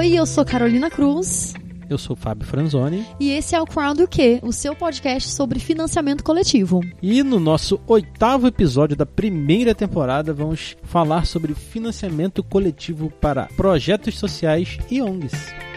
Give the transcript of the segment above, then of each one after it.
Oi, eu sou Carolina Cruz. Eu sou Fábio Franzoni. E esse é o Crowd do Quê? O seu podcast sobre financiamento coletivo. E no nosso oitavo episódio da primeira temporada, vamos falar sobre financiamento coletivo para projetos sociais e ONGs.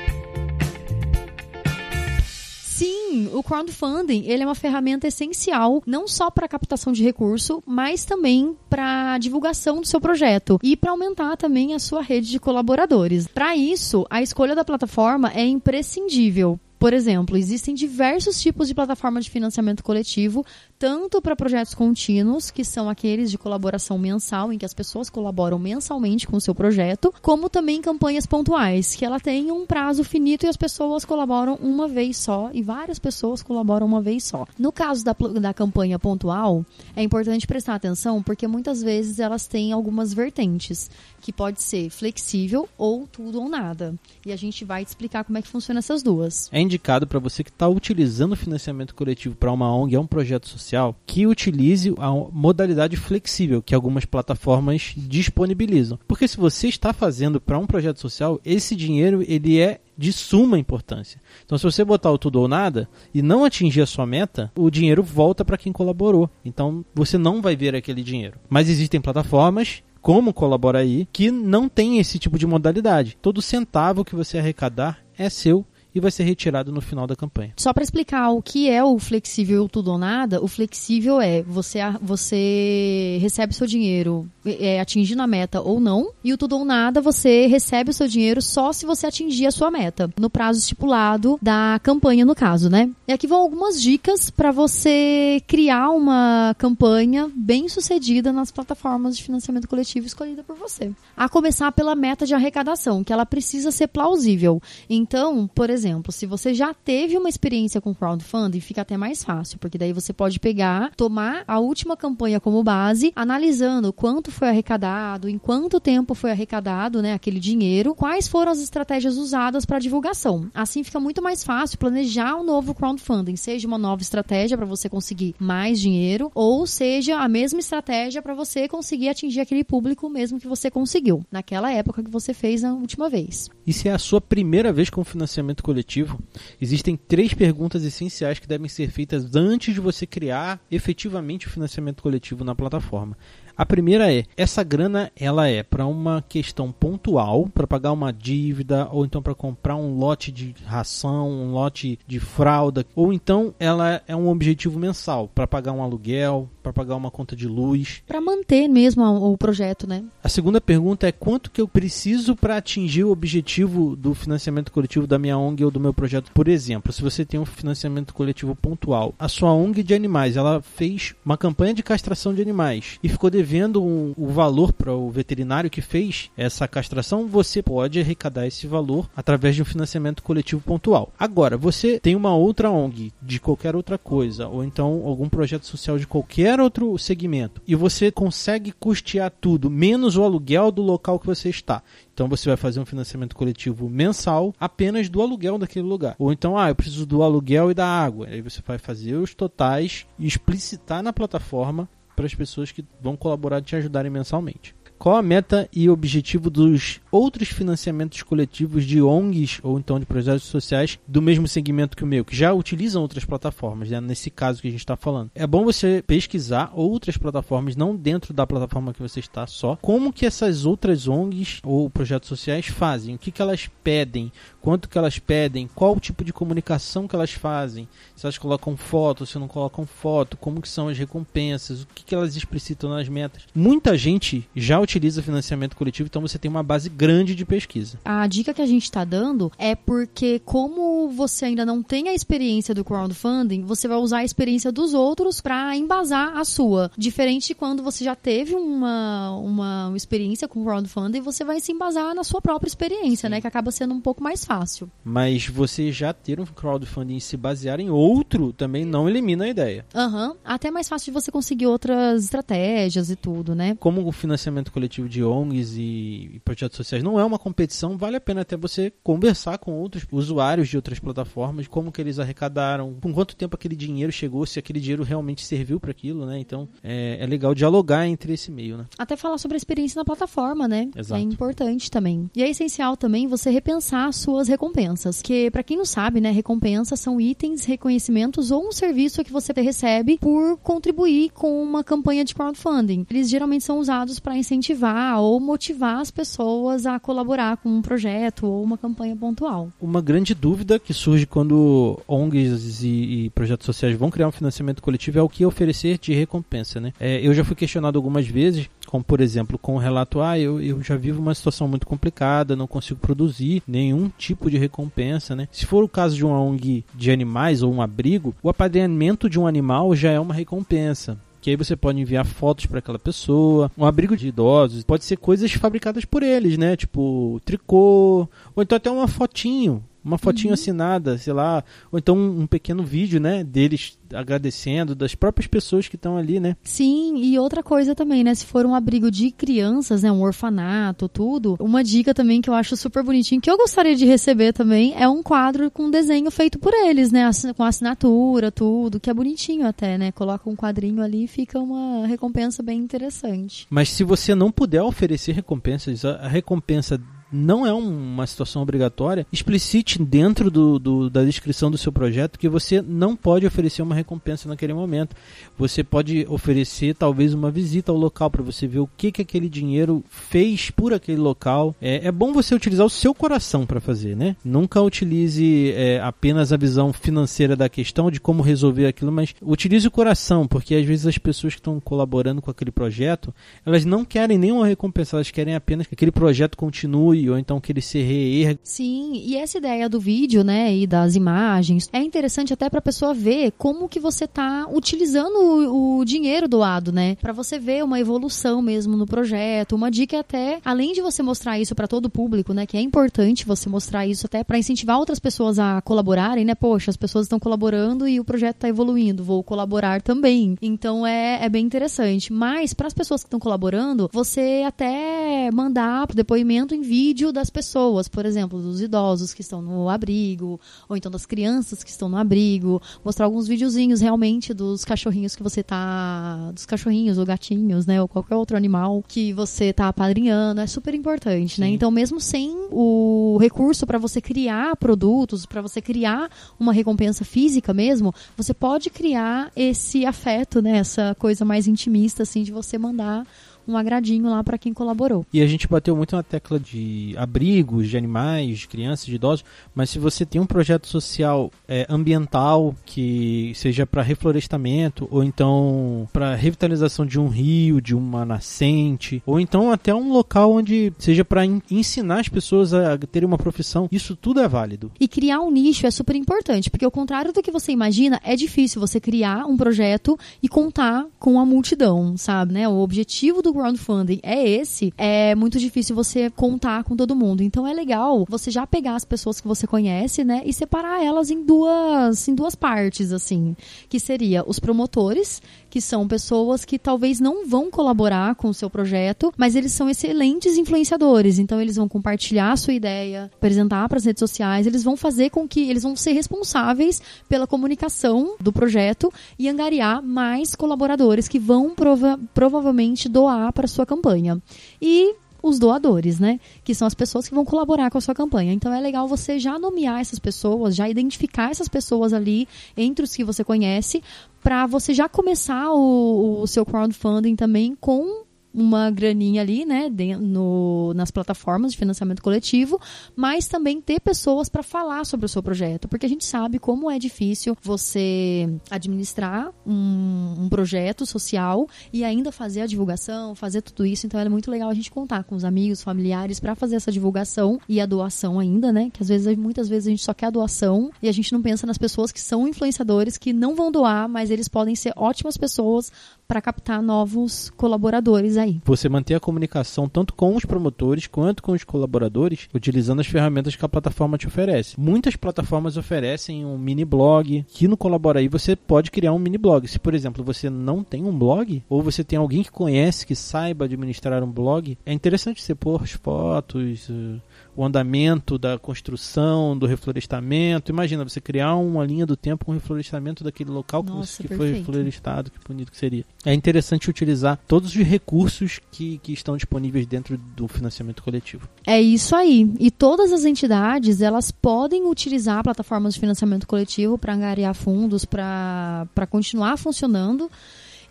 Sim, o crowdfunding ele é uma ferramenta essencial não só para captação de recurso, mas também para divulgação do seu projeto e para aumentar também a sua rede de colaboradores. Para isso, a escolha da plataforma é imprescindível. Por exemplo, existem diversos tipos de plataformas de financiamento coletivo, tanto para projetos contínuos, que são aqueles de colaboração mensal, em que as pessoas colaboram mensalmente com o seu projeto, como também campanhas pontuais, que ela tem um prazo finito e as pessoas colaboram uma vez só, e várias pessoas colaboram uma vez só. No caso da, da campanha pontual, é importante prestar atenção porque muitas vezes elas têm algumas vertentes, que pode ser flexível ou tudo ou nada. E a gente vai te explicar como é que funciona essas duas. É indicado para você que está utilizando financiamento coletivo para uma ONG, é um projeto social, que utilize a modalidade flexível que algumas plataformas disponibilizam. Porque se você está fazendo para um projeto social, esse dinheiro ele é de suma importância. Então, se você botar o tudo ou nada e não atingir a sua meta, o dinheiro volta para quem colaborou. Então, você não vai ver aquele dinheiro. Mas existem plataformas como colabora aí que não tem esse tipo de modalidade. Todo centavo que você arrecadar é seu e vai ser retirado no final da campanha. Só para explicar o que é o flexível tudo ou nada, o flexível é você, você recebe seu dinheiro é, atingindo a meta ou não, e o tudo ou nada você recebe o seu dinheiro só se você atingir a sua meta, no prazo estipulado da campanha, no caso, né? E aqui vão algumas dicas para você criar uma campanha bem sucedida nas plataformas de financiamento coletivo escolhida por você. A começar pela meta de arrecadação, que ela precisa ser plausível. Então, por exemplo, exemplo, se você já teve uma experiência com crowdfunding, fica até mais fácil, porque daí você pode pegar, tomar a última campanha como base, analisando quanto foi arrecadado, em quanto tempo foi arrecadado, né, aquele dinheiro, quais foram as estratégias usadas para divulgação. Assim fica muito mais fácil planejar um novo crowdfunding, seja uma nova estratégia para você conseguir mais dinheiro, ou seja a mesma estratégia para você conseguir atingir aquele público mesmo que você conseguiu naquela época que você fez a última vez. E se é a sua primeira vez com financiamento coletivo existem três perguntas essenciais que devem ser feitas antes de você criar efetivamente o financiamento coletivo na plataforma. A primeira é, essa grana ela é para uma questão pontual, para pagar uma dívida ou então para comprar um lote de ração, um lote de fralda, ou então ela é um objetivo mensal, para pagar um aluguel, para pagar uma conta de luz, para manter mesmo o projeto, né? A segunda pergunta é quanto que eu preciso para atingir o objetivo do financiamento coletivo da minha ONG ou do meu projeto. Por exemplo, se você tem um financiamento coletivo pontual, a sua ONG de animais, ela fez uma campanha de castração de animais e ficou devendo um, o valor para o veterinário que fez essa castração, você pode arrecadar esse valor através de um financiamento coletivo pontual. Agora, você tem uma outra ONG de qualquer outra coisa, ou então algum projeto social de qualquer outro segmento, e você consegue custear tudo, menos o aluguel do local que você está. Então você vai fazer um financiamento coletivo mensal apenas do aluguel daquele lugar. Ou então, ah, eu preciso do aluguel e da água. Aí você vai fazer os totais e explicitar na plataforma para as pessoas que vão colaborar e te ajudarem mensalmente. Qual a meta e objetivo dos outros financiamentos coletivos de ONGs ou então de projetos sociais do mesmo segmento que o meu, que já utilizam outras plataformas, né? nesse caso que a gente está falando? É bom você pesquisar outras plataformas, não dentro da plataforma que você está só, como que essas outras ONGs ou projetos sociais fazem, o que, que elas pedem, quanto que elas pedem, qual tipo de comunicação que elas fazem, se elas colocam foto, se não colocam foto, como que são as recompensas, o que, que elas explicitam nas metas. Muita gente já utiliza financiamento coletivo, então você tem uma base grande de pesquisa. A dica que a gente está dando é porque como você ainda não tem a experiência do crowdfunding, você vai usar a experiência dos outros para embasar a sua. Diferente de quando você já teve uma, uma experiência com crowdfunding, você vai se embasar na sua própria experiência, Sim. né, que acaba sendo um pouco mais fácil fácil. Mas você já ter um crowdfunding e se basear em outro também não elimina a ideia. Aham. Uhum. Até mais fácil de você conseguir outras estratégias e tudo, né? Como o financiamento coletivo coletivo de ONGs e, e projetos sociais não é uma competição, vale a pena até você conversar com outros usuários de outras plataformas, como que eles arrecadaram, com quanto tempo aquele dinheiro chegou, se aquele dinheiro realmente serviu para aquilo, né? Então é, é, legal dialogar entre esse meio, né? Até falar sobre a experiência na plataforma, né? Exato. É importante também. E é essencial também você repensar suas recompensas, que para quem não sabe, né, recompensas são itens, reconhecimentos ou um serviço que você recebe por contribuir com uma campanha de crowdfunding. Eles geralmente são usados para incentivar ou motivar as pessoas a colaborar com um projeto ou uma campanha pontual. Uma grande dúvida que surge quando ONGs e, e projetos sociais vão criar um financiamento coletivo é o que oferecer de recompensa, né? É, eu já fui questionado algumas vezes, como por exemplo com o relato, ah, eu, eu já vivo uma situação muito complicada, não consigo produzir nenhum tipo de recompensa, né? Se for o caso de uma ONG de animais ou um abrigo, o apadrinhamento de um animal já é uma recompensa que aí você pode enviar fotos para aquela pessoa. Um abrigo de idosos pode ser coisas fabricadas por eles, né? Tipo tricô, ou então até uma fotinho uma fotinho uhum. assinada, sei lá, ou então um, um, pequeno vídeo, né, deles agradecendo, das próprias pessoas que estão ali, né? Sim, e outra coisa também, né, se for um abrigo de crianças, né, um orfanato, tudo, uma dica também que eu acho super bonitinho, que eu gostaria de receber também, é um quadro com desenho feito por eles, né, com assinatura, tudo, que é bonitinho até, né, coloca um quadrinho ali e fica uma recompensa bem interessante. Mas se você não puder oferecer recompensas, a recompensa não é uma situação obrigatória, explicite dentro do, do, da descrição do seu projeto que você não pode oferecer uma recompensa naquele momento. Você pode oferecer talvez uma visita ao local para você ver o que, que aquele dinheiro fez por aquele local. É, é bom você utilizar o seu coração para fazer, né? Nunca utilize é, apenas a visão financeira da questão de como resolver aquilo, mas utilize o coração, porque às vezes as pessoas que estão colaborando com aquele projeto, elas não querem nenhuma recompensa, elas querem apenas que aquele projeto continue ou então que ele se reerga. Sim, e essa ideia do vídeo, né, e das imagens, é interessante até para a pessoa ver como que você tá utilizando o, o dinheiro doado, né, para você ver uma evolução mesmo no projeto. Uma dica é até, além de você mostrar isso para todo o público, né, que é importante você mostrar isso até para incentivar outras pessoas a colaborarem, né, poxa, as pessoas estão colaborando e o projeto está evoluindo, vou colaborar também. Então é, é bem interessante. Mas para as pessoas que estão colaborando, você até mandar depoimento em vídeo vídeo das pessoas, por exemplo, dos idosos que estão no abrigo, ou então das crianças que estão no abrigo, mostrar alguns videozinhos realmente dos cachorrinhos que você tá, dos cachorrinhos ou gatinhos, né, ou qualquer outro animal que você tá apadrinhando, é super importante, né? Sim. né? Então, mesmo sem o recurso para você criar produtos, para você criar uma recompensa física mesmo, você pode criar esse afeto, né, essa coisa mais intimista assim de você mandar um agradinho lá para quem colaborou. E a gente bateu muito na tecla de abrigos de animais, de crianças, de idosos, mas se você tem um projeto social é, ambiental que seja para reflorestamento ou então para revitalização de um rio, de uma nascente, ou então até um local onde seja para ensinar as pessoas a terem uma profissão, isso tudo é válido. E criar um nicho é super importante, porque ao contrário do que você imagina, é difícil você criar um projeto e contar com a multidão, sabe, né? O objetivo do crowdfunding é esse, é muito difícil você contar com todo mundo. Então é legal você já pegar as pessoas que você conhece, né, e separar elas em duas, em duas partes, assim, que seria os promotores, que são pessoas que talvez não vão colaborar com o seu projeto, mas eles são excelentes influenciadores. Então eles vão compartilhar a sua ideia, apresentar para as redes sociais, eles vão fazer com que eles vão ser responsáveis pela comunicação do projeto e angariar mais colaboradores que vão prova provavelmente doar para sua campanha. E os doadores, né? Que são as pessoas que vão colaborar com a sua campanha. Então é legal você já nomear essas pessoas, já identificar essas pessoas ali entre os que você conhece, para você já começar o, o seu crowdfunding também com uma graninha ali, né, no, nas plataformas de financiamento coletivo, mas também ter pessoas para falar sobre o seu projeto, porque a gente sabe como é difícil você administrar um, um, projeto social e ainda fazer a divulgação, fazer tudo isso. Então é muito legal a gente contar com os amigos, familiares para fazer essa divulgação e a doação ainda, né? Que às vezes, muitas vezes a gente só quer a doação e a gente não pensa nas pessoas que são influenciadores que não vão doar, mas eles podem ser ótimas pessoas para captar novos colaboradores aí. Você manter a comunicação tanto com os promotores quanto com os colaboradores, utilizando as ferramentas que a plataforma te oferece. Muitas plataformas oferecem um mini blog, que no Colabora aí você pode criar um mini blog. Se, por exemplo, você não tem um blog, ou você tem alguém que conhece, que saiba administrar um blog, é interessante você pôr fotos, uh, o andamento da construção, do reflorestamento. Imagina você criar uma linha do tempo com o reflorestamento daquele local Nossa, que, perfeito. foi reflorestado, que bonito que seria. É interessante utilizar todos os recursos que, que estão disponíveis dentro do financiamento coletivo. É isso aí. E todas as entidades, elas podem utilizar plataformas de financiamento coletivo para angariar fundos, para continuar funcionando.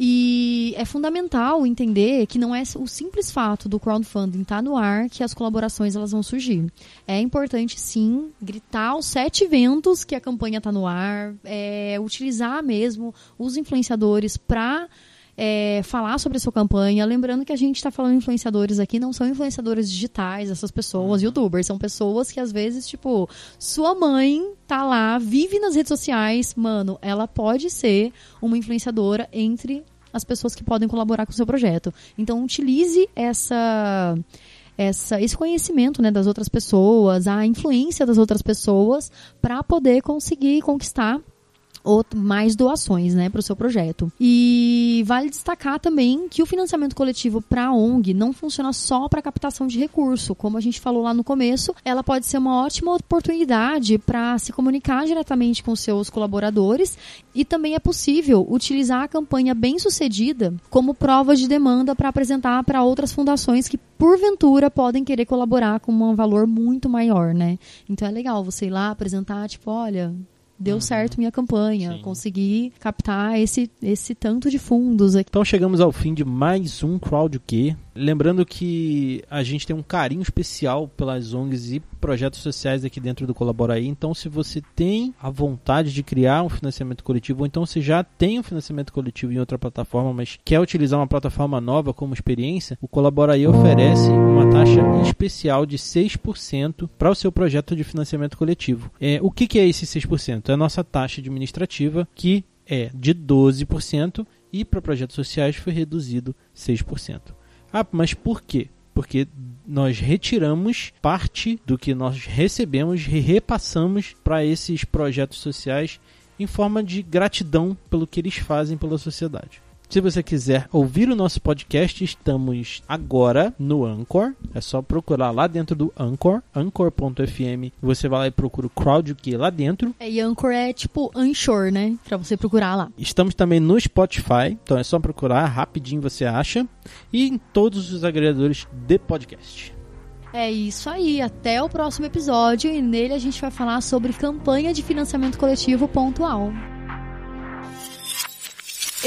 E é fundamental entender que não é o simples fato do crowdfunding estar no ar que as colaborações elas vão surgir. É importante sim gritar aos sete ventos que a campanha está no ar, é, utilizar mesmo os influenciadores para é, falar sobre a sua campanha. Lembrando que a gente está falando de influenciadores aqui, não são influenciadores digitais, essas pessoas, youtubers, são pessoas que às vezes, tipo, sua mãe tá lá, vive nas redes sociais, mano, ela pode ser uma influenciadora entre as pessoas que podem colaborar com o seu projeto. Então, utilize essa. Essa, esse conhecimento né, das outras pessoas, a influência das outras pessoas, para poder conseguir conquistar ou mais doações né, para o seu projeto. E vale destacar também que o financiamento coletivo para ONG não funciona só para captação de recurso. Como a gente falou lá no começo, ela pode ser uma ótima oportunidade para se comunicar diretamente com seus colaboradores e também é possível utilizar a campanha bem sucedida como prova de demanda para apresentar para outras fundações que porventura podem querer colaborar com um valor muito maior, né? Então é legal você ir lá apresentar, tipo, olha, deu Uhum. certo minha campanha, Sim. consegui captar esse, esse tanto de fundos aqui. Então chegamos ao fim de mais um Crowd Q. Lembrando que a gente tem um carinho especial pelas ONGs e projetos sociais aqui dentro do Colabora aí. Então, se você tem a vontade de criar um financiamento coletivo, ou então você já tem um financiamento coletivo em outra plataforma, mas quer utilizar uma plataforma nova como experiência, o Colabora aí oferece uma taxa especial de 6% para o seu projeto de financiamento coletivo. É, o que, que é esse 6%? É a nossa taxa administrativa que é de 12% e para projetos sociais foi reduzido 6%. Ah, mas por quê? Porque nós retiramos parte do que nós recebemos e repassamos para esses projetos sociais em forma de gratidão pelo que eles fazem pela sociedade. Se você quiser ouvir o nosso podcast, estamos agora no Anchor. É só procurar lá dentro do Anchor, anchor.fm. Você vai lá e procura o Crowd que lá dentro. É, e Anchor é tipo Anchor, né? Pra você procurar lá. Estamos também no Spotify, então é só procurar, rapidinho você acha. E em todos os agregadores de podcast. É isso aí, até o próximo episódio e nele a gente vai falar sobre campanha de financiamento coletivo pontual.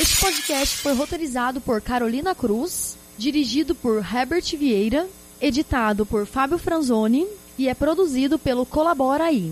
Este podcast foi roteirizado por Carolina Cruz, dirigido por Herbert Vieira, editado por Fábio Franzoni e é produzido pelo Colabora aí.